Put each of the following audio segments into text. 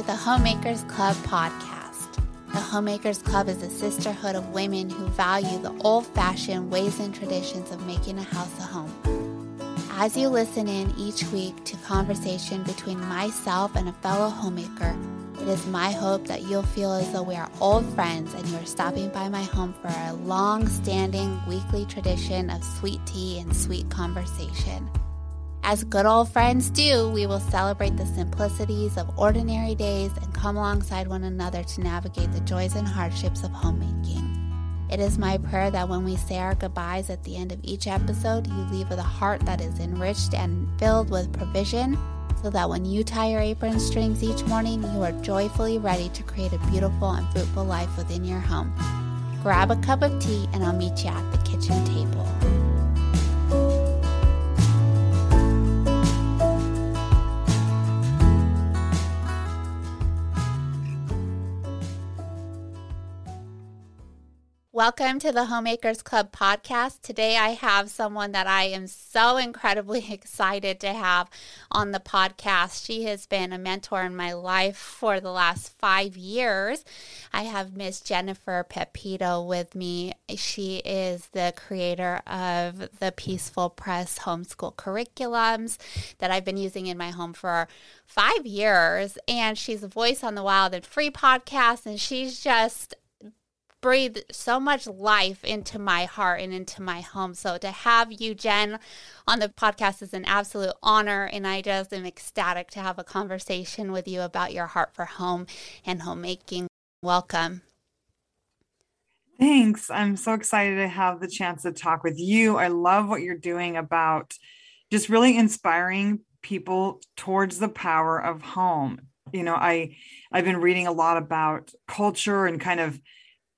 to the Homemakers Club podcast. The Homemakers Club is a sisterhood of women who value the old fashioned ways and traditions of making a house a home. As you listen in each week to conversation between myself and a fellow homemaker, it is my hope that you'll feel as though we are old friends and you are stopping by my home for a long standing weekly tradition of sweet tea and sweet conversation. As good old friends do, we will celebrate the simplicities of ordinary days and come alongside one another to navigate the joys and hardships of homemaking. It is my prayer that when we say our goodbyes at the end of each episode, you leave with a heart that is enriched and filled with provision, so that when you tie your apron strings each morning, you are joyfully ready to create a beautiful and fruitful life within your home. Grab a cup of tea, and I'll meet you at the kitchen table. Welcome to the Homemakers Club podcast. Today I have someone that I am so incredibly excited to have on the podcast. She has been a mentor in my life for the last five years. I have Miss Jennifer Pepito with me. She is the creator of the Peaceful Press homeschool curriculums that I've been using in my home for five years. And she's a voice on the Wild and Free podcast. And she's just breathe so much life into my heart and into my home. So to have you, Jen, on the podcast is an absolute honor. And I just am ecstatic to have a conversation with you about your heart for home and homemaking. Welcome. Thanks. I'm so excited to have the chance to talk with you. I love what you're doing about just really inspiring people towards the power of home. You know, I I've been reading a lot about culture and kind of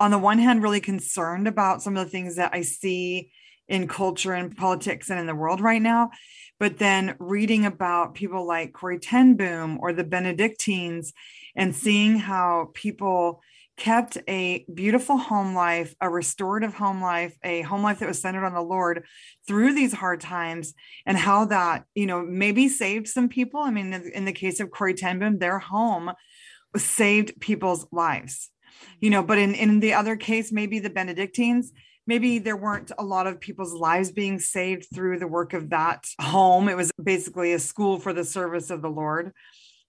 on the one hand, really concerned about some of the things that I see in culture and politics and in the world right now. But then reading about people like Corrie ten Boom or the Benedictines and seeing how people kept a beautiful home life, a restorative home life, a home life that was centered on the Lord through these hard times, and how that, you know, maybe saved some people. I mean, in the case of Corrie ten Boom, their home saved people's lives you know mm-hmm. but in in the other case maybe the benedictines maybe there weren't a lot of people's lives being saved through the work of that home. It was basically a school for the service of the lord.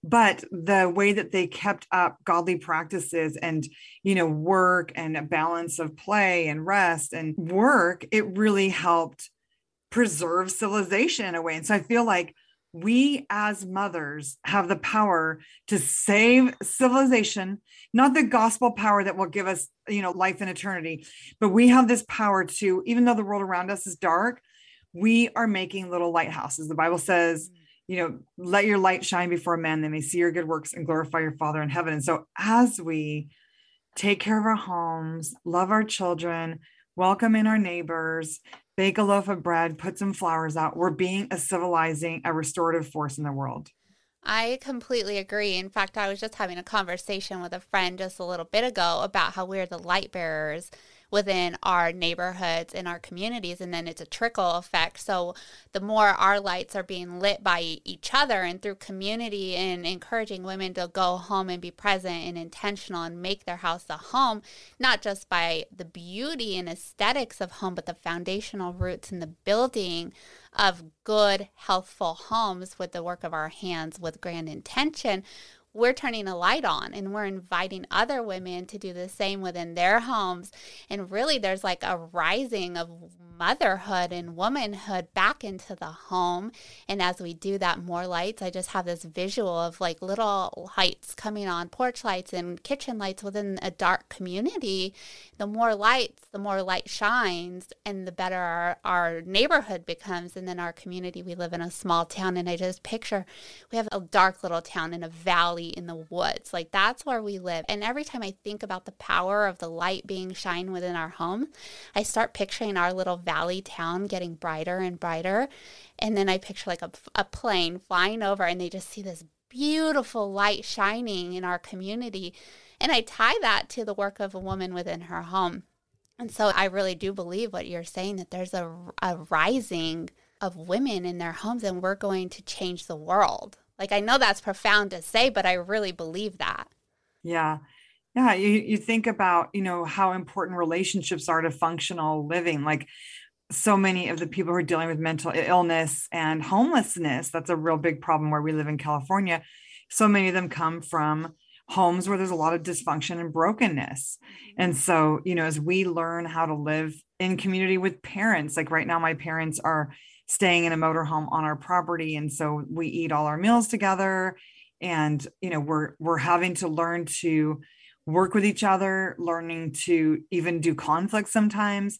But the way that they kept up godly practices and you know work and a balance of play and rest and work it really helped preserve civilization in a way. And so i feel like we as mothers have the power to save civilization not the gospel power that will give us you know life and eternity but we have this power to even though the world around us is dark we are making little lighthouses the bible says mm. you know let your light shine before men they may see your good works and glorify your father in heaven and so as we take care of our homes love our children welcome in our neighbors bake a loaf of bread, put some flowers out. We're being a civilizing, a restorative force in the world. I completely agree. In fact, I was just having a conversation with a friend just a little bit ago about how we're the light bearers within our neighborhoods and our communities and then it's a trickle effect. So the more our lights are being lit by each other and through community and encouraging women to go home and be present and intentional and make their house a home not just by the beauty and aesthetics of home but the foundational roots and the building of good healthful homes with the work of our hands with grand intention we're turning a light on and we're inviting other women to do the same within their homes. And really, there's like a rising of motherhood and womanhood back into the home. And as we do that, more lights, I just have this visual of like little lights coming on, porch lights and kitchen lights within a dark community. The more lights, the more light shines, and the better our, our neighborhood becomes. And then our community, we live in a small town. And I just picture we have a dark little town in a valley in the woods. Like that's where we live. And every time I think about the power of the light being shined within our home, I start picturing our little valley town getting brighter and brighter. And then I picture like a, a plane flying over and they just see this beautiful light shining in our community. And I tie that to the work of a woman within her home. And so I really do believe what you're saying that there's a, a rising of women in their homes and we're going to change the world Like I know that's profound to say, but I really believe that. Yeah. Yeah, you, you think about, you know, how important relationships are to functional living. Like so many of the people who are dealing with mental illness and homelessness, that's a real big problem where we live in California. So many of them come from homes where there's a lot of dysfunction and brokenness. Mm-hmm. And so, you know, as we learn how to live in community with parents, like right now, my parents are staying in a motorhome on our property. And so we eat all our meals together. And, you know, we're we're having to learn to work with each other, learning to even do conflict sometimes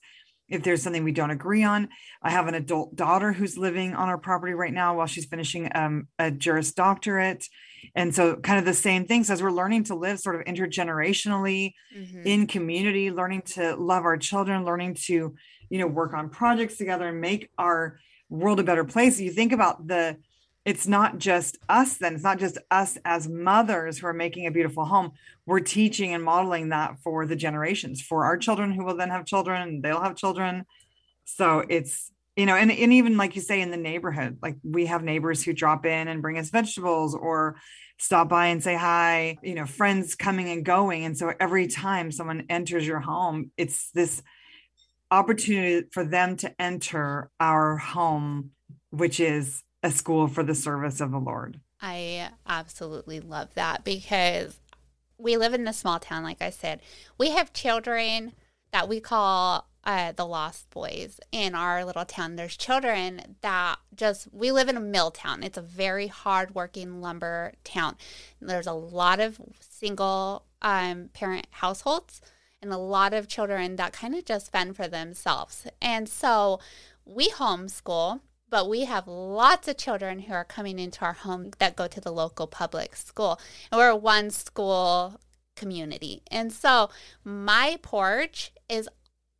if there's something we don't agree on. I have an adult daughter who's living on our property right now while she's finishing um, a Juris Doctorate. And so, kind of the same things as we're learning to live sort of intergenerationally mm-hmm. in community, learning to love our children, learning to, you know, work on projects together and make our world a better place. You think about the it's not just us then it's not just us as mothers who are making a beautiful home. We're teaching and modeling that for the generations for our children who will then have children they'll have children. So it's you know and, and even like you say in the neighborhood like we have neighbors who drop in and bring us vegetables or stop by and say hi you know friends coming and going. And so every time someone enters your home it's this opportunity for them to enter our home which is a school for the service of the Lord. I absolutely love that because we live in a small town, like I said. We have children that we call uh, the Lost Boys in our little town. There's children that just, we live in a mill town. It's a very hardworking lumber town. There's a lot of single um, parent households and a lot of children that kind of just fend for themselves. And so we homeschool but we have lots of children who are coming into our home that go to the local public school. And we're one school community. And so my porch is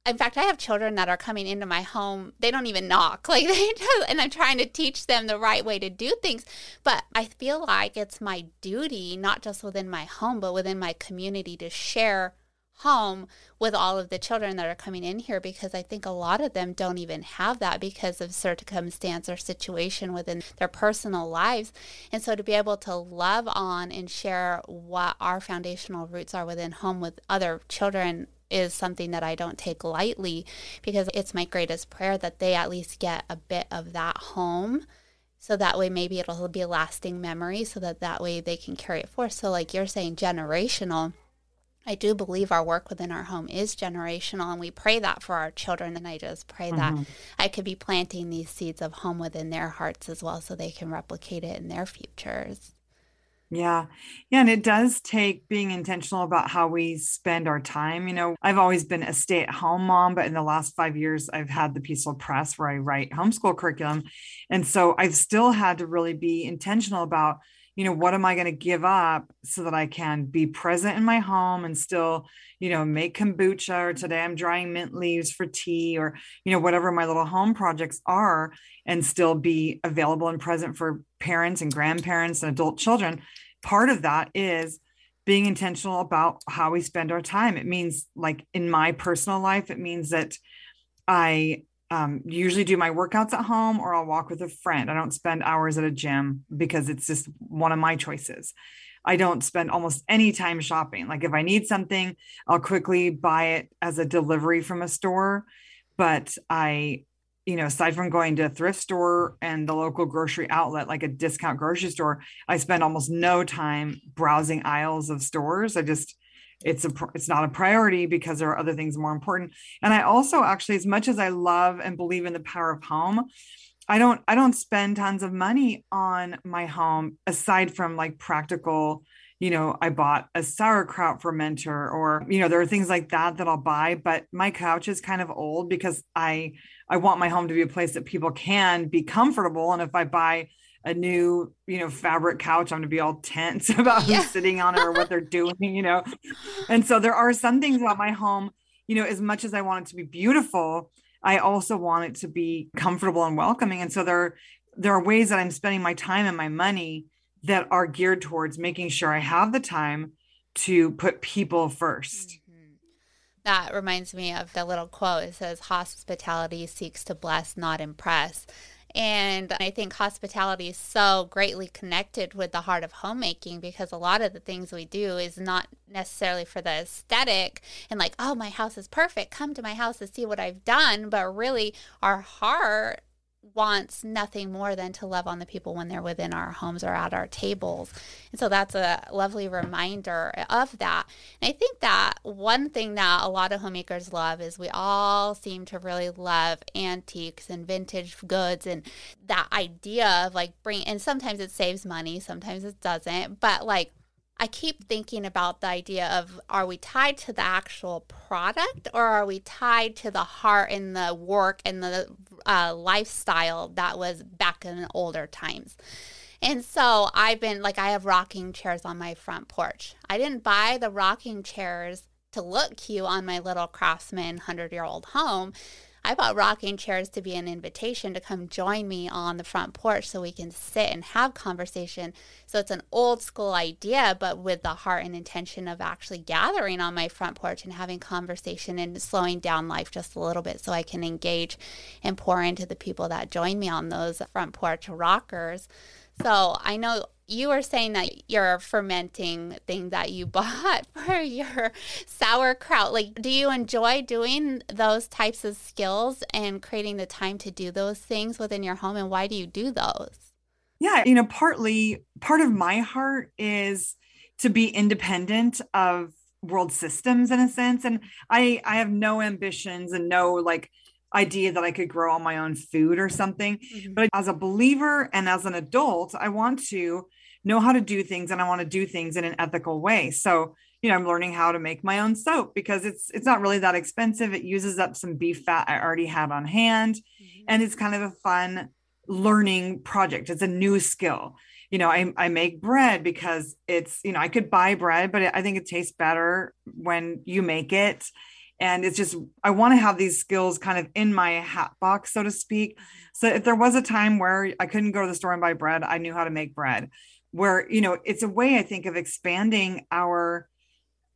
in fact, I have children that are coming into my home. They don't even knock. Like they just, and I'm trying to teach them the right way to do things. But I feel like it's my duty, not just within my home, but within my community to share home with all of the children that are coming in here because I think a lot of them don't even have that because of circumstance or situation within their personal lives. And so to be able to love on and share what our foundational roots are within home with other children is something that I don't take lightly because it's my greatest prayer that they at least get a bit of that home so that way maybe it'll be a lasting memory so that that way they can carry it forth so like you're saying generational I do believe our work within our home is generational, and we pray that for our children. And I just pray mm-hmm. that I could be planting these seeds of home within their hearts as well so they can replicate it in their futures. Yeah. Yeah. And it does take being intentional about how we spend our time. You know, I've always been a stay at home mom, but in the last five years, I've had the Peaceful Press where I write homeschool curriculum. And so I've still had to really be intentional about you know what am i going to give up so that i can be present in my home and still you know make kombucha or today i'm drying mint leaves for tea or you know whatever my little home projects are and still be available and present for parents and grandparents and adult children. Part of that is being intentional about how we spend our time. It means like in my personal life it means that i um, usually do my workouts at home or I'll walk with a friend. I don't spend hours at a gym because it's just one of my choices. I don't spend almost any time shopping. Like if I need something, I'll quickly buy it as a delivery from a store. But I, you know, aside from going to a thrift store and the local grocery outlet, like a discount grocery store, I spend almost no time browsing aisles of stores. I just, it's a it's not a priority because there are other things more important. And i also actually as much as i love and believe in the power of home i don't i don't spend tons of money on my home aside from like practical you know i bought a sauerkraut fermenter or you know there are things like that that i'll buy but my couch is kind of old because i i want my home to be a place that people can be comfortable. And if i buy a new, you know, fabric couch, I'm going to be all tense about yeah. who's sitting on it or what they're doing, you know. And so there are some things about my home, you know, as much as I want it to be beautiful, I also want it to be comfortable and welcoming. And so there there are ways that I'm spending my time and my money that are geared towards making sure I have the time to put people 1st mm-hmm. That reminds me of the little quote. It says, Hospitality seeks to bless, not impress. And I think hospitality is so greatly connected with the heart of homemaking because a lot of the things we do is not necessarily for the aesthetic and like, oh, my house is perfect. Come to my house to see what I've done. But really, our heart wants nothing more than to love on the people when they're within our homes or at our tables. And so that's a lovely reminder of that. And I think that one thing that a lot of homemakers love is we all seem to really love antiques and vintage goods and that idea of like bring and sometimes it saves money, sometimes it doesn't, but like I keep thinking about the idea of are we tied to the actual product or are we tied to the heart and the work and the uh, lifestyle that was back in older times? And so I've been like, I have rocking chairs on my front porch. I didn't buy the rocking chairs to look cute on my little craftsman 100 year old home. I bought rocking chairs to be an invitation to come join me on the front porch so we can sit and have conversation. So it's an old school idea, but with the heart and intention of actually gathering on my front porch and having conversation and slowing down life just a little bit so I can engage and pour into the people that join me on those front porch rockers. So I know you were saying that your fermenting thing that you bought for your sauerkraut. Like do you enjoy doing those types of skills and creating the time to do those things within your home? And why do you do those? Yeah you know partly part of my heart is to be independent of world systems in a sense. And i i have no ambitions and no like idea that I could grow all my own food or something. Mm-hmm. But as a believer and as an adult, I want to know how to do things and I want to do things in an ethical way. So, you know, I'm learning how to make my own soap because it's it's not really that expensive. It uses up some beef fat I already had on hand mm-hmm. and it's kind of a fun learning project. It's a new skill. You know, I, I make bread because it's, you know, I could buy bread, but I think it tastes better when you make it and it's just i want to have these skills kind of in my hat box so to speak. So if there was a time where i couldn't go to the store and buy bread i knew how to make bread. Where you know it's a way i think of expanding our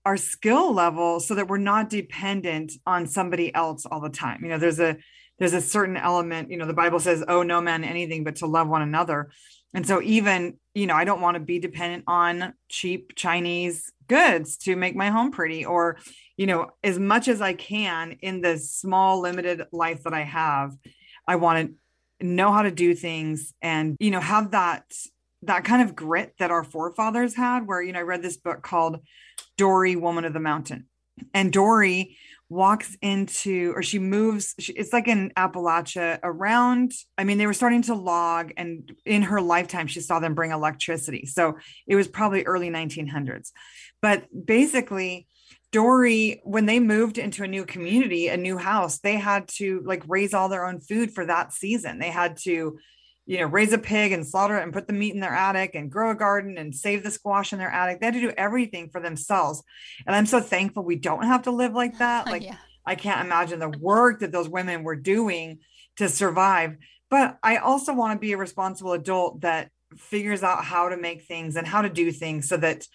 our skill level so that we're not dependent on somebody else all the time. You know there's a there's a certain element you know the bible says oh no man anything but to love one another. And so even you know i don't want to be dependent on cheap chinese goods to make my home pretty or you know, as much as I can in the small, limited life that I have, I want to know how to do things and, you know, have that that kind of grit that our forefathers had where you know i read this book called dorie woman of the mountain. And dorie walks into or she moves she, it's like in appalachia around i mean they were starting to log and in her lifetime she saw them bring electricity. So it was probably early 1900s but basically Dorie, when they moved into a new community, a new house, they had to like raise all their own food for that season. They had to, you know, raise a pig and slaughter it and put the meat in their attic and grow a garden and save the squash in their attic. They had to do everything for themselves. And I'm so thankful we don't have to live like that. Like, yeah. I can't imagine the work that those women were doing to survive. But I also want to be a responsible adult that figures out how to make things and how to do things so that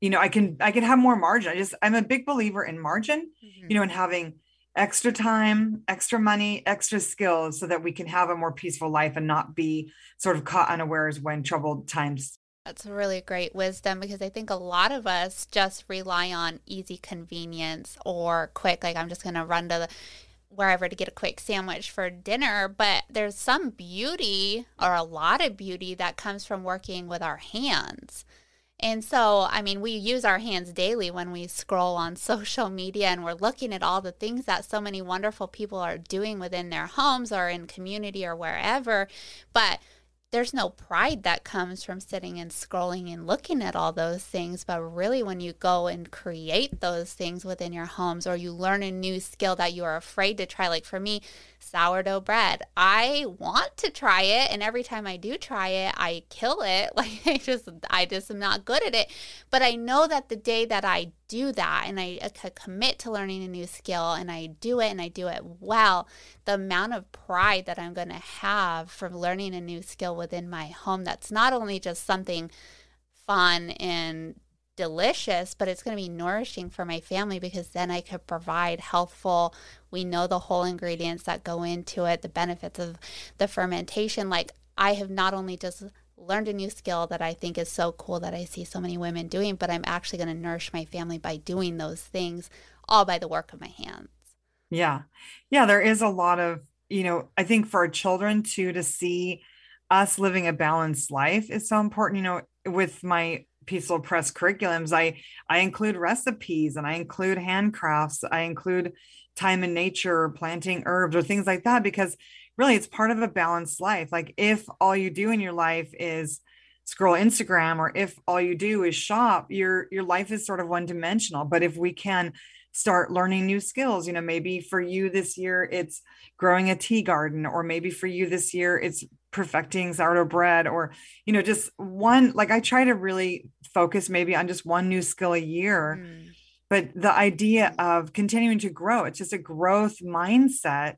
you know i can i can have more margin i just i'm a big believer in margin mm-hmm. you know and having extra time extra money extra skills so that we can have a more peaceful life and not be sort of caught unawares when troubled times that's really great wisdom because I think a lot of us just rely on easy convenience or quick, like I'm just going to run to the wherever to get a quick sandwich for dinner. But there's some beauty or a lot of beauty that comes from working with our hands. And so, I mean, we use our hands daily when we scroll on social media and we're looking at all the things that so many wonderful people are doing within their homes or in community or wherever. But there's no pride that comes from sitting and scrolling and looking at all those things. But really, when you go and create those things within your homes or you learn a new skill that you are afraid to try, like for me, sourdough bread. I want to try it and every time I do try it, I kill it. Like I just I just am not good at it. But I know that the day that I do that and I uh, commit to learning a new skill and I do it and I do it well, the amount of pride that I'm going to have from learning a new skill within my home that's not only just something fun and delicious, but it's going to be nourishing for my family because then I could provide healthful. We know the whole ingredients that go into it, the benefits of the fermentation. Like I have not only just learned a new skill that I think is so cool that I see so many women doing, but I'm actually going to nourish my family by doing those things all by the work of my hands. Yeah. Yeah, there is a lot of, you know, I think for our children too to see us living a balanced life is so important. You know, with my peaceful press curriculums, I I include recipes and I include handcrafts, I include time in nature, planting herbs or things like that because really it's part of a balanced life. Like if all you do in your life is scroll Instagram or if all you do is shop, your your life is sort of one dimensional. But if we can start learning new skills, you know, maybe for you this year it's growing a tea garden or maybe for you this year it's perfecting sourdough bread or you know just one like I try to really focus maybe on just one new skill a year. Mm. But the idea of continuing to grow, it's just a growth mindset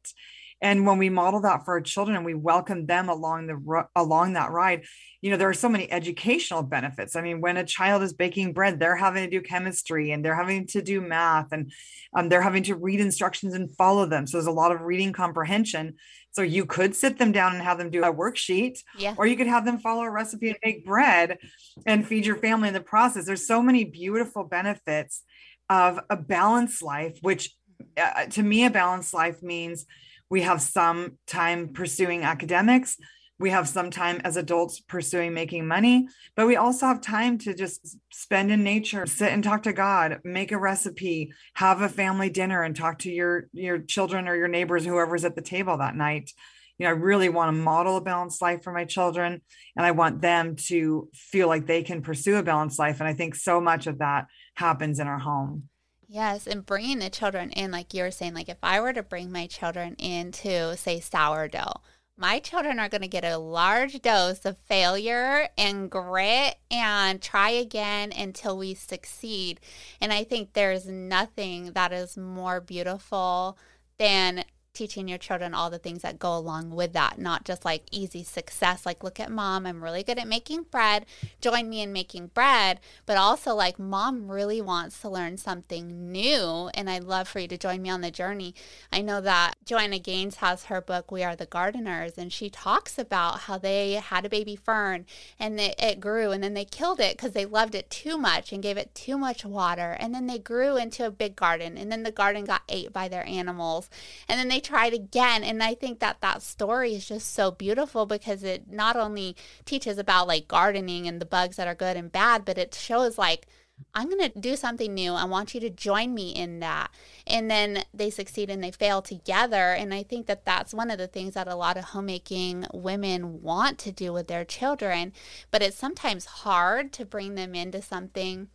and when we model that for our children and we welcome them along the along that ride you know there are so many educational benefits i mean when a child is baking bread they're having to do chemistry and they're having to do math and um, they're having to read instructions and follow them so there's a lot of reading comprehension so you could sit them down and have them do a worksheet yeah. or you could have them follow a recipe and make bread and feed your family in the process there's so many beautiful benefits of a balanced life which uh, to me a balanced life means we have some time pursuing academics we have some time as adults pursuing making money but we also have time to just spend in nature sit and talk to god make a recipe have a family dinner and talk to your your children or your neighbors whoever's at the table that night. You know i really want to model a balanced life for my children and i want them to feel like they can pursue a balanced life and i think so much of that happens in our home. Yes, and bringing the children in, like you were saying, like if I were to bring my children into, say, sourdough, my children are going to get a large dose of failure and grit and try again until we succeed. And I think there's nothing that is more beautiful than teaching your children all the things that go along with that, not just like easy success. Like, look at mom, I'm really good at making bread. Join me in making bread. But also, like, mom really wants to learn something new. And I'd love for you to join me on the journey. I know that Joanna Gaines has her book, We Are the Gardeners, and she talks about how they had a baby fern and it, it grew and then they killed it because they loved it too much and gave it too much water. And then they grew into a big garden and then the garden got ate by their animals. And then they tried again. And I think that that story is just so beautiful because it not only teaches about like gardening and the bugs that are good and bad, but it shows like, I'm going to do something new. I want you to join me in that. And then they succeed and they fail together. And I think that that's one of the things that a lot of homemaking women want to do with their children. But it's sometimes hard to bring them into something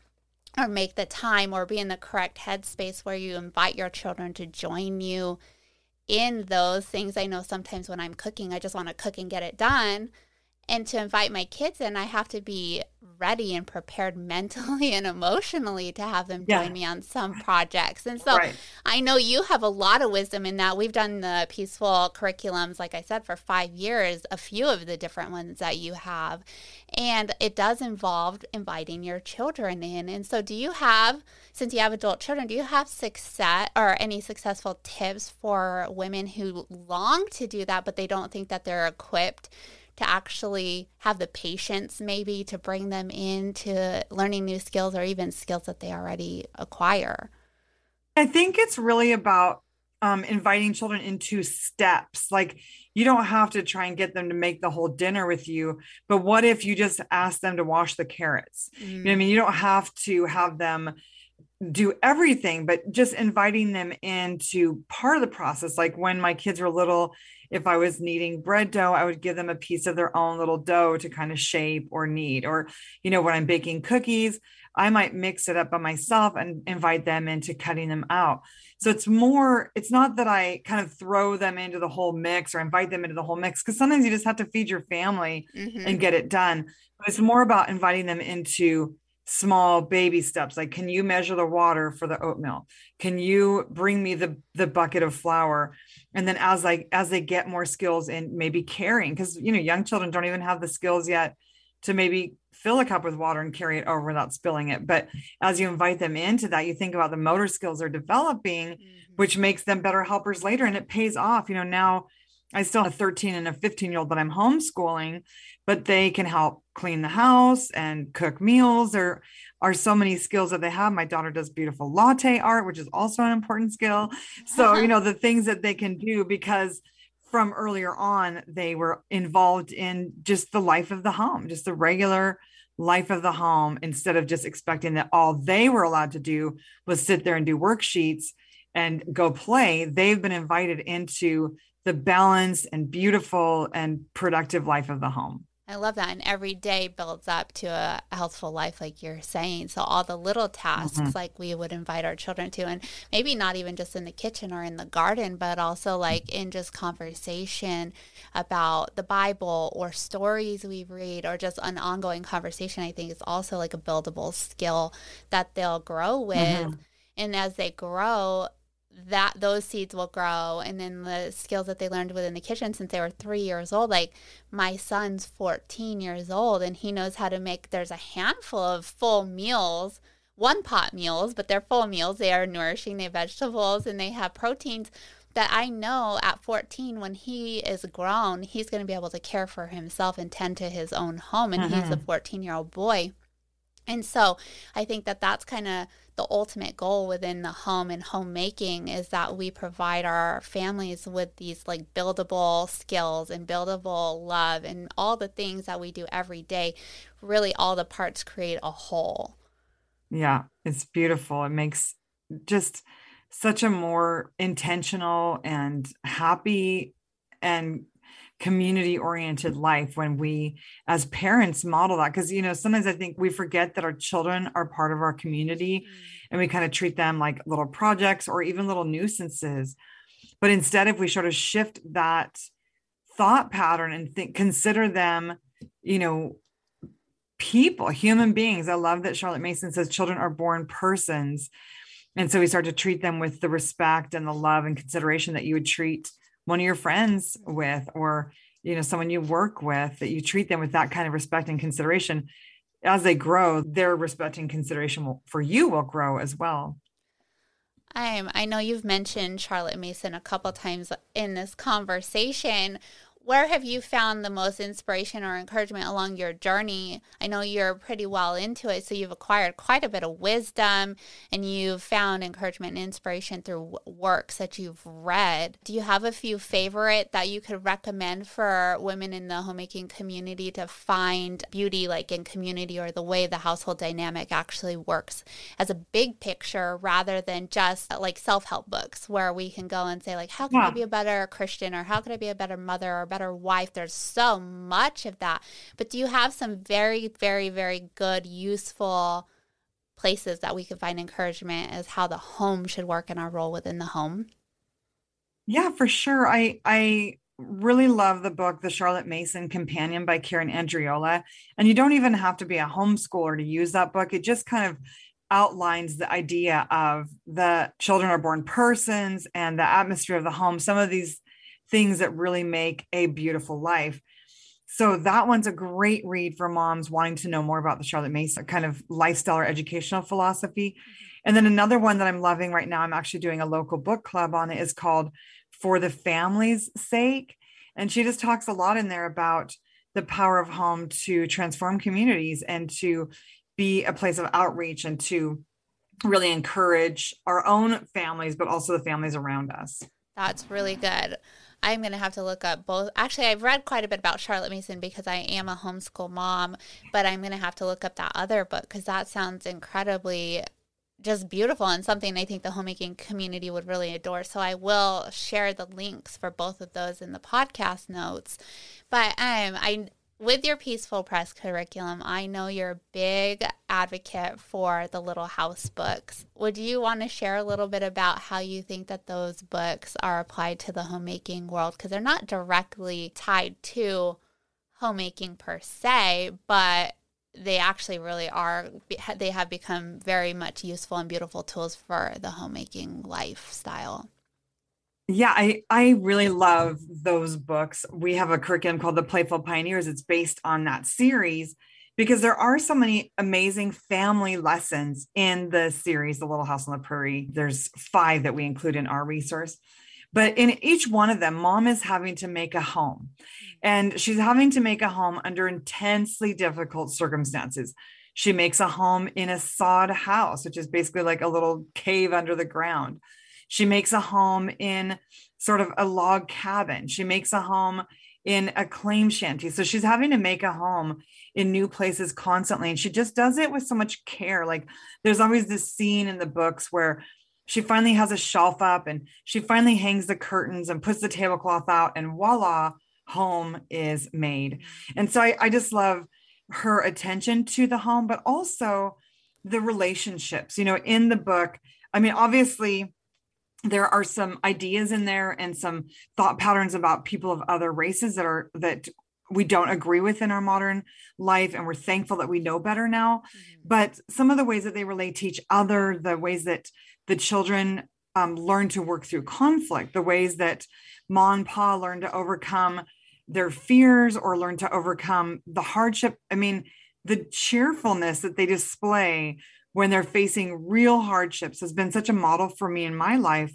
or make the time or be in the correct headspace where you invite your children to join you in those things. I know sometimes when I'm cooking, I just want to cook and get it done. And to invite my kids in, I have to be ready and prepared mentally and emotionally to have them join yeah. me on some projects. And so right. I know you have a lot of wisdom in that. We've done the peaceful curriculums, like I said, for five years, a few of the different ones that you have. And it does involve inviting your children in. And so, do you have, since you have adult children, do you have success or any successful tips for women who long to do that, but they don't think that they're equipped? To actually have the patience maybe to bring them into learning new skills or even skills that they already acquire? I think it's really about um, inviting children into steps. Like you don't have to try and get them to make the whole dinner with you, but what if you just ask them to wash the carrots? Mm. You know I mean? You don't have to have them do everything, but just inviting them into part of the process. Like when my kids were little, if I was kneading bread dough, I would give them a piece of their own little dough to kind of shape or knead. Or, you know, when I'm baking cookies, I might mix it up by myself and invite them into cutting them out. So it's more, it's not that I kind of throw them into the whole mix or invite them into the whole mix, because sometimes you just have to feed your family mm-hmm. and get it done. But it's more about inviting them into small baby steps like can you measure the water for the oatmeal can you bring me the the bucket of flour and then as like as they get more skills in maybe caring because you know young children don't even have the skills yet to maybe fill a cup with water and carry it over without spilling it. But as you invite them into that, you think about the motor skills they're developing, mm-hmm. which makes them better helpers later. And it pays off. You know, now I still have a 13 and a 15 year old that I'm homeschooling, but they can help clean the house and cook meals. There are so many skills that they have. My daughter does beautiful latte art, which is also an important skill. So, you know, the things that they can do because from earlier on, they were involved in just the life of the home, just the regular life of the home, instead of just expecting that all they were allowed to do was sit there and do worksheets and go play. They've been invited into the balanced and beautiful and productive life of the home. I love that. And every day builds up to a healthful life, like you're saying. So, all the little tasks, mm-hmm. like we would invite our children to, and maybe not even just in the kitchen or in the garden, but also like in just conversation about the Bible or stories we read or just an ongoing conversation, I think is also like a buildable skill that they'll grow with. Mm-hmm. And as they grow, that those seeds will grow and then the skills that they learned within the kitchen since they were three years old like my son's 14 years old and he knows how to make there's a handful of full meals one pot meals but they're full meals they are nourishing they have vegetables and they have proteins that I know at 14 when he is grown he's going to be able to care for himself and tend to his own home and mm-hmm. he's a 14 year old boy and so I think that that's kind of the ultimate goal within the home and homemaking is that we provide our families with these like buildable skills and buildable love and all the things that we do every day. Really, all the parts create a whole. Yeah, it's beautiful. It makes just such a more intentional and happy and community oriented life when we as parents model that. Because you know sometimes i think we forget that our children are part of our community mm. and we kind of treat them like little projects or even little nuisances. But instead if we sort of shift that thought pattern and think consider them you know people human beings. I love that charlotte mason says children are born persons. And so we start to treat them with the respect and the love and consideration that you would treat one of your friends with or you know someone you work with that you treat them with that kind of respect and consideration. As they grow their respect and consideration will, for you will grow as well. Um, I know you've mentioned Charlotte Mason a couple times in this conversation where have you found the most inspiration or encouragement along your journey? I know you're pretty well into it, so you've acquired quite a bit of wisdom and you've found encouragement and inspiration through works that you've read. Do you have a few favorite that you could recommend for women in the homemaking community to find beauty like in community or the way the household dynamic actually works as a big picture rather than just like self-help books where we can go and say like how can yeah. I be a better Christian or how can I be a better mother or better wife. There's so much of that. But do you have some very, very, very good, useful places that we can find encouragement as how the home should work in our role within the home? Yeah, for sure. I I really love the book The Charlotte Mason Companion by Karen Andreola. And you don't even have to be a homeschooler to use that book. It just kind of outlines the idea of the children are born persons and the atmosphere of the home. Some of these things that really make a beautiful life. So that one's a great read for moms wanting to know more about the Charlotte Mason kind of lifestyle or educational philosophy. Mm-hmm. And then another one that I'm loving right now, I'm actually doing a local book club on it, is called For the Family's Sake. And she just talks a lot in there about the power of home to transform communities and to be a place of outreach and to really encourage our own families, but also the families around us. That's really good. I'm going to have to look up both. Actually, I've read quite a bit about Charlotte Mason because I am a homeschool mom, but I'm going to have to look up that other book because that sounds incredibly just beautiful and something I think the homemaking community would really adore. So I will share the links for both of those in the podcast notes. But um, I with your peaceful press curriculum, I know you're a big advocate for the Little House books. Would you want to share a little bit about how you think that those books are applied to the homemaking world? Because they're not directly tied to homemaking per se, but they actually really are, they have become very much useful and beautiful tools for the homemaking lifestyle yeah i i really love those books we have a curriculum called the playful pioneers it's based on that series because there are so many amazing family lessons in the series, The Little House on the Prairie. There's five that we include in our resource. But in each one of them, mom is having to make a home and she's having to make a home under intensely difficult circumstances. She makes a home in a sod house, which is basically like a little cave under the ground. She makes a home in sort of a log cabin. She makes a home in a claim shanty. So she's having to make a home in new places constantly. And she just does it with so much care. Like there's always this scene in the books where she finally has a shelf up and she finally hangs the curtains and puts the tablecloth out, and voila, home is made. And so I, I just love her attention to the home, but also the relationships. You know, in the book, I mean, obviously, there are some ideas in there and some thought patterns about people of other races that are that we don't agree with in our modern life and we're thankful that we know better now mm-hmm. but some of the ways that they relate to each other the ways that the children um, learn to work through conflict the ways that ma and pa learn to overcome their fears or learn to overcome the hardship i mean the cheerfulness that they display when they're facing real hardships has been such a model for me in my life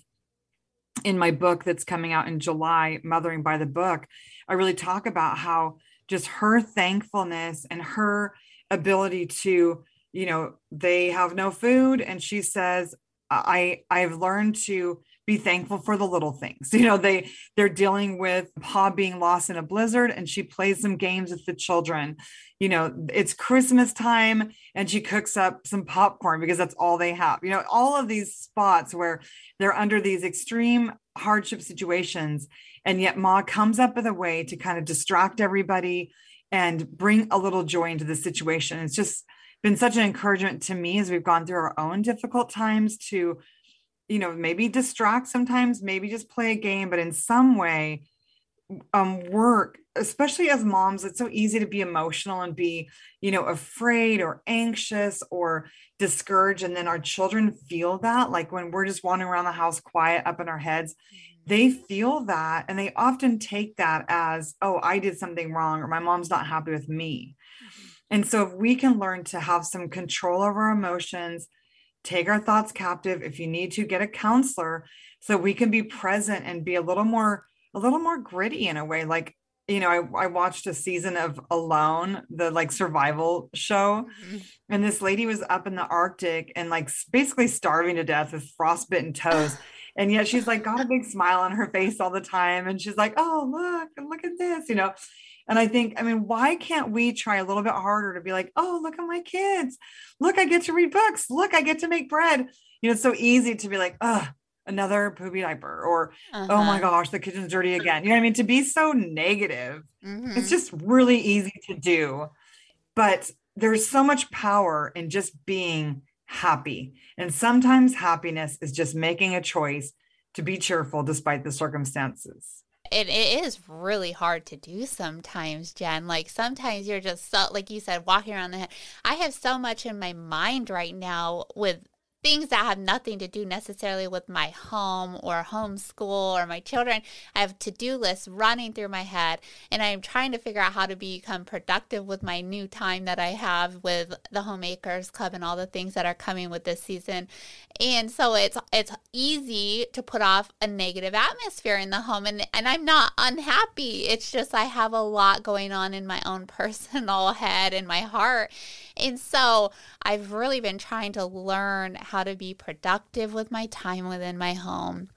in my book that's coming out in July, Mothering by the Book, I really talk about how just her thankfulness and her ability to, you know, they have no food. And she says, I I've learned to be thankful for the little things. You know, they they're dealing with Pa being lost in a blizzard and she plays some games with the children. You know, it's Christmas time and she cooks up some popcorn because that's all they have. You know, all of these spots where they're under these extreme hardship situations and yet Ma comes up with a way to kind of distract everybody and bring a little joy into the situation. It's just been such an encouragement to me as we've gone through our own difficult times to you know maybe distract sometimes maybe just play a game but in some way um work especially as moms it's so easy to be emotional and be you know afraid or anxious or discouraged and then our children feel that like when we're just wandering around the house quiet up in our heads mm-hmm. they feel that and they often take that as oh i did something wrong or my mom's not happy with me mm-hmm. and so if we can learn to have some control over our emotions take our thoughts captive. If you need to get a counselor so we can be present and be a little more a little more gritty in a way. Like you know I, I watched a season of alone the like survival show mm-hmm. and this lady was up in the arctic and like basically starving to death with frostbitten toes. And yet she's like got a big smile on her face all the time. And she's like oh look look at this you know and I think, I mean, why can't we try a little bit harder to be like, oh, look at my kids. Look, I get to read books. Look, I get to make bread. You know, it's so easy to be like, oh, another poopy diaper or uh-huh. oh my uh-huh. gosh the kitchen's dirty again you know what i mean to be so negative mm-hmm. it's just really easy to do but there's so much power in just being happy and sometimes happiness is just making a choice to be cheerful despite the circumstances it, it is really hard to do sometimes, Jen. Like sometimes you're just so, like you said, walking around the head. I have so much in my mind right now with things that have nothing to do necessarily with my home or homeschool or my children. I have to do lists running through my head, and I'm trying to figure out how to become productive with my new time that I have with the Homemakers Club and all the things that are coming with this season. And so it's it's easy to put off a negative atmosphere in the home, and and I'm not unhappy. It's just I have a lot going on in my own personal head and my heart and so I've really been trying to learn how to be productive with my time within my home.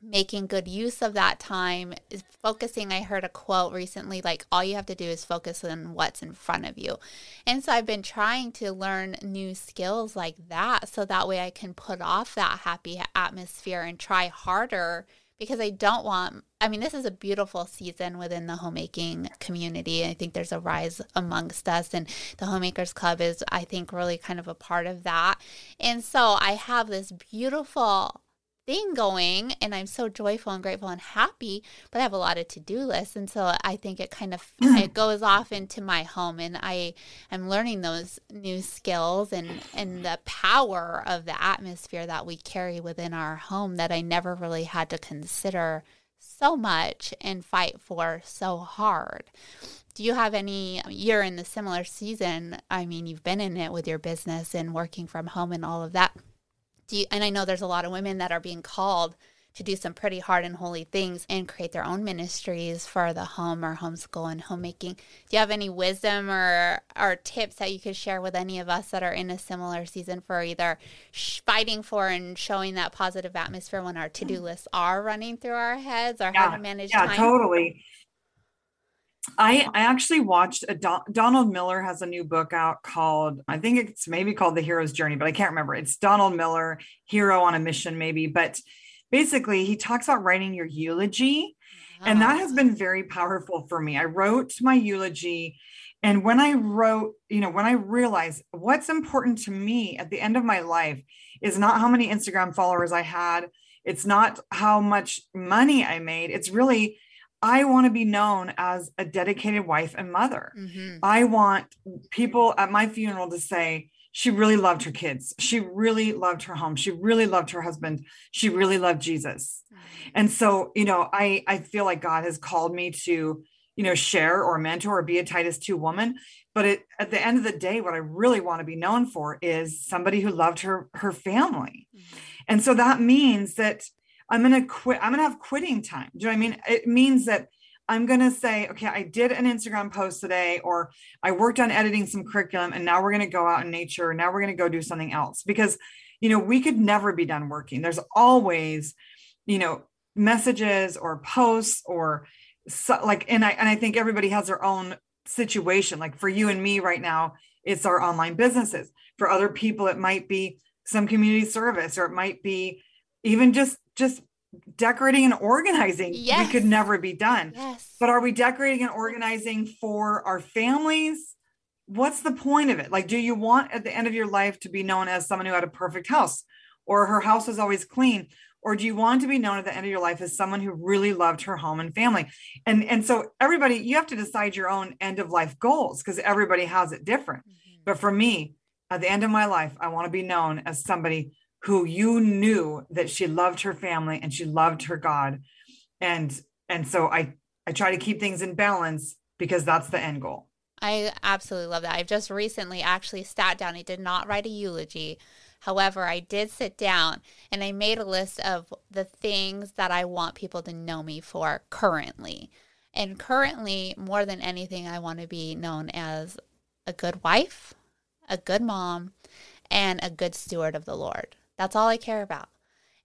Making good use of that time is focusing. I heard a quote recently like all you have to do is focus on what's in front of you. And so i've been trying to learn new skills like that so that way i can put off that happy atmosphere and try harder because I don't want, I mean, this is a beautiful season within the homemaking community. I think there's a rise amongst us, and the Homemakers Club is, I think, really kind of a part of that. And so I have this beautiful thing going and I'm so joyful and grateful and happy, but I have a lot of to-do lists. And so I think it kind of it goes off into my home and I am learning those new skills and, and the power of the atmosphere that we carry within our home that I never really had to consider so much and fight for so hard. Do you have any, um, you're in the similar season. I mean, you've been in it with your business and working from home and all of that. Do you, and I know there's a lot of women that are being called to do some pretty hard and holy things and create their own ministries for the home or homeschool and homemaking. Do you have any wisdom or or tips that you could share with any of us that are in a similar season for either fighting for and showing that positive atmosphere when our to-do lists are running through our heads or yeah, how to manage yeah, time? totally. I, I actually watched a Don, Donald Miller has a new book out called I think it's maybe called The Hero's Journey, but I can't remember. It's Donald Miller, Hero on a Mission, maybe. But basically he talks about writing your eulogy and that has been very powerful for me. I wrote my eulogy and when i wrote you know when i realized what's important to me at the end of my life is not how many instagram followers i had it's not how much money i made it's really i want to be known as a dedicated wife and mother. Mm-hmm. i want people at my funeral to say she really loved her kids. She really loved her home. She really loved her husband. She really loved Jesus. And so, you know, I I feel like God has called me to, you know, share or mentor or be a Titus 2 woman. But it, at the end of the day, what I really want to be known for is somebody who loved her her family. Mm-hmm. And so that means that I'm gonna quit, I'm gonna have quitting time. Do you know what I mean? It means that I'm going to say, okay, I did an Instagram post today, or I worked on editing some curriculum, and now we're going to go out in nature. Now we're going to go do something else because, you know, we could never be done working. There's always, you know, messages or posts or so, like, and I and I think everybody has their own situation. Like for you and me right now, it's our online businesses. For other people, it might be some community service, or it might be even just just decorating and organizing yes. we could never be done. Yes. but are we decorating and organizing for our families? What's the point of it? Like do you want at the end of your life to be known as someone who had a perfect house or her house was always clean? Or do you want to be known at the end of your life as someone who really loved her home and family? And and so everybody you have to decide your own end of life goals because everybody has it different. Mm-hmm. but for me at the end of my life i want to be known as somebody who you knew that she loved her family and she loved her God. And and so I I try to keep things in balance because that's the end goal. I absolutely love that. I've just recently actually sat down. I did not write a eulogy. However, I did sit down and I made a list of the things that I want people to know me for currently. And currently, more than anything, I want to be known as a good wife, a good mom, and a good steward of the Lord. That's all I care about.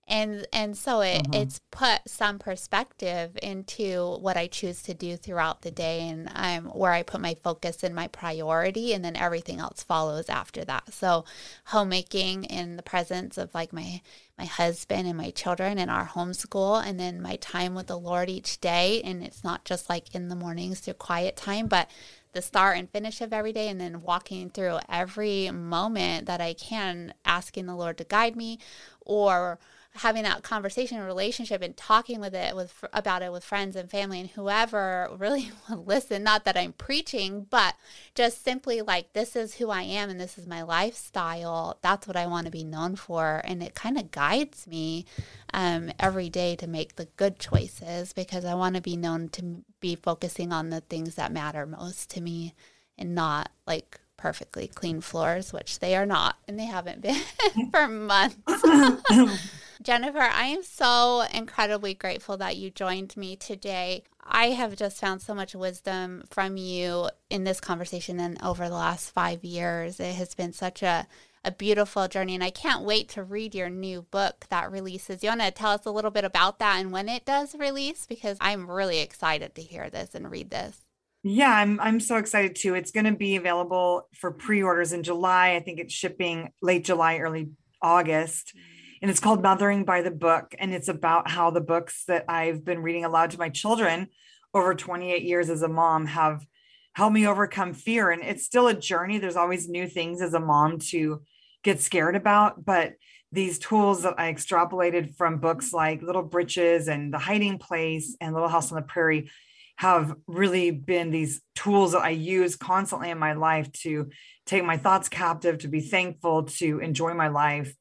And and so it, mm-hmm. it's put some perspective into what I choose to do throughout the day and I'm where I put my focus and my priority and then everything else follows after that. So homemaking in the presence of like my my husband and my children and our homeschool and then my time with the Lord each day and it's not just like in the mornings through quiet time but the start and finish of every day and then walking through every moment that I can, asking the Lord to guide me or having that conversation and relationship and talking with it with about it with friends and family and whoever really will listen. Not that i'm preaching but just simply like this is who i am and this is my lifestyle. That's what i want to be known for. And it kind of guides me um, every day to make the good choices because i want to be known to be focusing on the things that matter most to me and not like perfectly clean floors, which they are not, and they haven't been for months. Jennifer, I am so incredibly grateful that you joined me today. I have just found so much wisdom from you in this conversation and over the last five years. It has been such a, a beautiful journey, and I can't wait to read your new book that releases. You want to tell us a little bit about that and when it does release? Because I'm really excited to hear this and read this. Yeah, I'm I'm so excited too. It's going to be available for pre-orders in July. I think it's shipping late July, early August. Mm. And it's called Mothering by the Book and it's about how the books that I've been reading aloud to my children over 28 years as a mom have helped me overcome fear and it's still a journey. There's always new things as a mom to get scared about, but these tools that I extrapolated from books like Little Britches and The Hiding Place and Little House on the Prairie have really been these tools that I use constantly in my life to take my thoughts captive, to be thankful, to enjoy my life,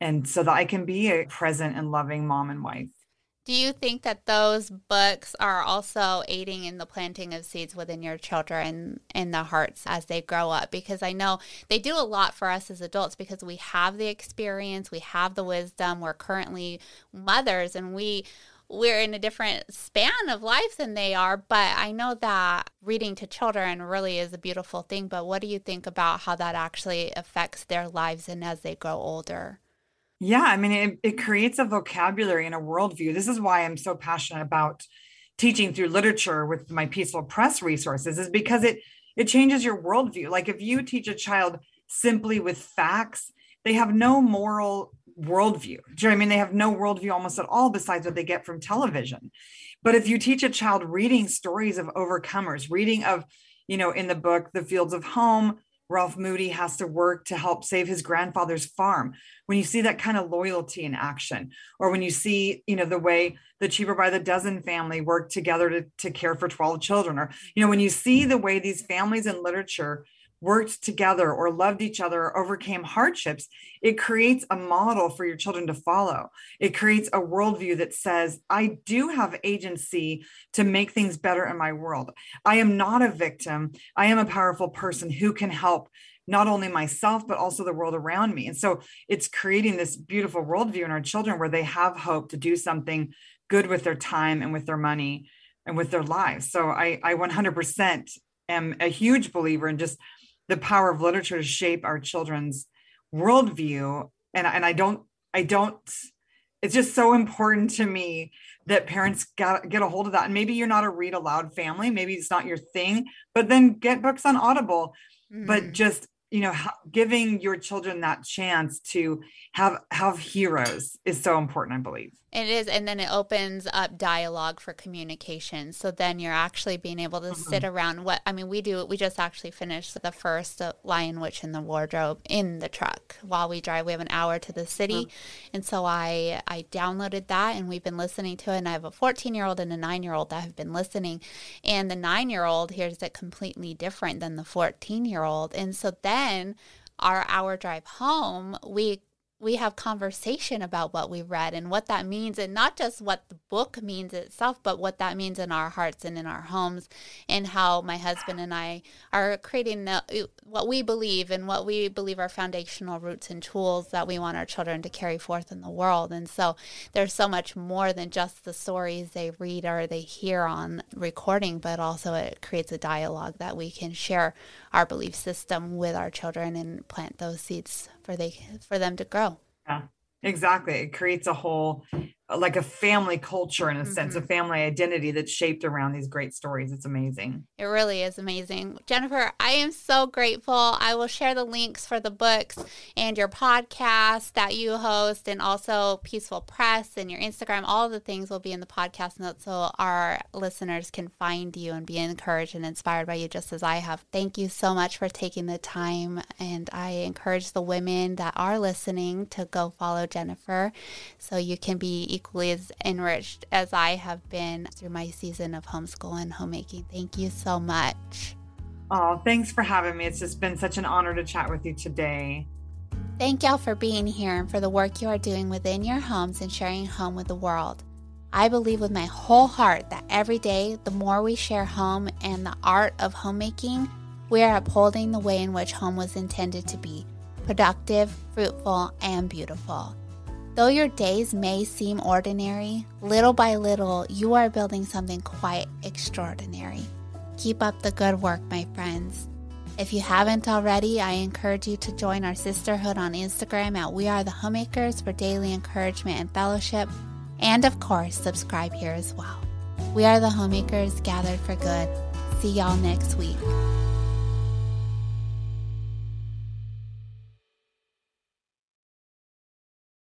and so that I can be a present and loving mom and wife. Do you think that those books are also aiding in the planting of seeds within your children in the hearts as they grow up? Because I know they do a lot for us as adults because we have the experience, we have the wisdom, we're currently mothers, and we we're in a different span of life than they are. But I know that reading to children really is a beautiful thing. But what do you think about how that actually affects their lives and as they grow older? Yeah, I mean, it, it creates a vocabulary and a worldview. This is why I'm so passionate about teaching through literature with my peaceful press resources, is because it it changes your worldview. Like if you teach a child simply with facts, they have no moral worldview. Do you know I mean? They have no worldview almost at all besides what they get from television. But if you teach a child reading stories of overcomers, reading of, you know, in the book, The Fields of Home, Ralph Moody has to work to help save his grandfather's farm. When you see that kind of loyalty in action, or when you see, you know, the way the cheaper by the dozen family worked together to, to care for 12 children, or, you know, when you see the way these families in literature worked together or loved each other or overcame hardships, it creates a model for your children to follow. It creates a worldview that says, I do have agency to make things better in my world. I am not a victim. I am a powerful person who can help not only myself, but also the world around me. And so it's creating this beautiful worldview in our children where they have hope to do something good with their time and with their money and with their lives. So I, I 100% am a huge believer in just the power of literature to shape our children's worldview. And, and i don't i don't it's just so important to me that parents got, get a hold of that. And maybe you're not a read aloud family. Maybe it's not your thing but then get books on audible. Mm-hmm. but just you know giving your children that chance to have have heroes is so important i believe. It is and then it opens up dialogue for communication. So then you're actually being able to mm-hmm. sit around what i mean we do we just actually finished the first uh, lion witch in the wardrobe in the truck while we drive. We have an hour to the city. Mm-hmm. and so i i downloaded that and we've been listening to it and i have a 14 year old and a 9 year old that have been listening. And the 9 year old hears it completely different than the 14 year old and so then our hour drive home, we we have conversation about what we read and what that means and not just what the book means itself but what that means in our hearts and in our homes and how my husband and I are creating the, uh, what we believe and what we believe are foundational roots and tools that we want our children to carry forth in the world and so there's so much more than just the stories they read or they hear on recording but also it creates a dialogue that we can share our belief system with our children and plant those seeds for they for them to grow. Yeah, exactly. It creates a whole like a family culture in a mm-hmm. sense, a mm-hmm. family identity that's shaped around these great stories. It's amazing. It really is amazing. Jennifer, I am so grateful. I will share the links for the books and your podcast that you host and also Peaceful Press and your Instagram. All the things will be in the podcast notes so our listeners can find you and be encouraged and inspired by you just as I have. Thank you so much for taking the time. And I encourage the women that are listening to go follow Jennifer so you can be equally as enriched as I have been through my season of homeschool and homemaking. Thank you so much. Oh, thanks for having me. It's just been such an honor to chat with you today. Thank y'all for being here and for the work you are doing within your homes and sharing home with the world. I believe with my whole heart that every day, the more we share home and the art of homemaking, we are upholding the way in which home was intended to be productive, fruitful, and beautiful. Though your days may seem ordinary, little by little you are building something quite extraordinary. Keep up the good work, my friends. If you haven't already, I encourage you to join our sisterhood on Instagram at We Are the Homemakers for daily encouragement and fellowship. And of course, subscribe here as well. We are the homemakers gathered for good. See y'all next week.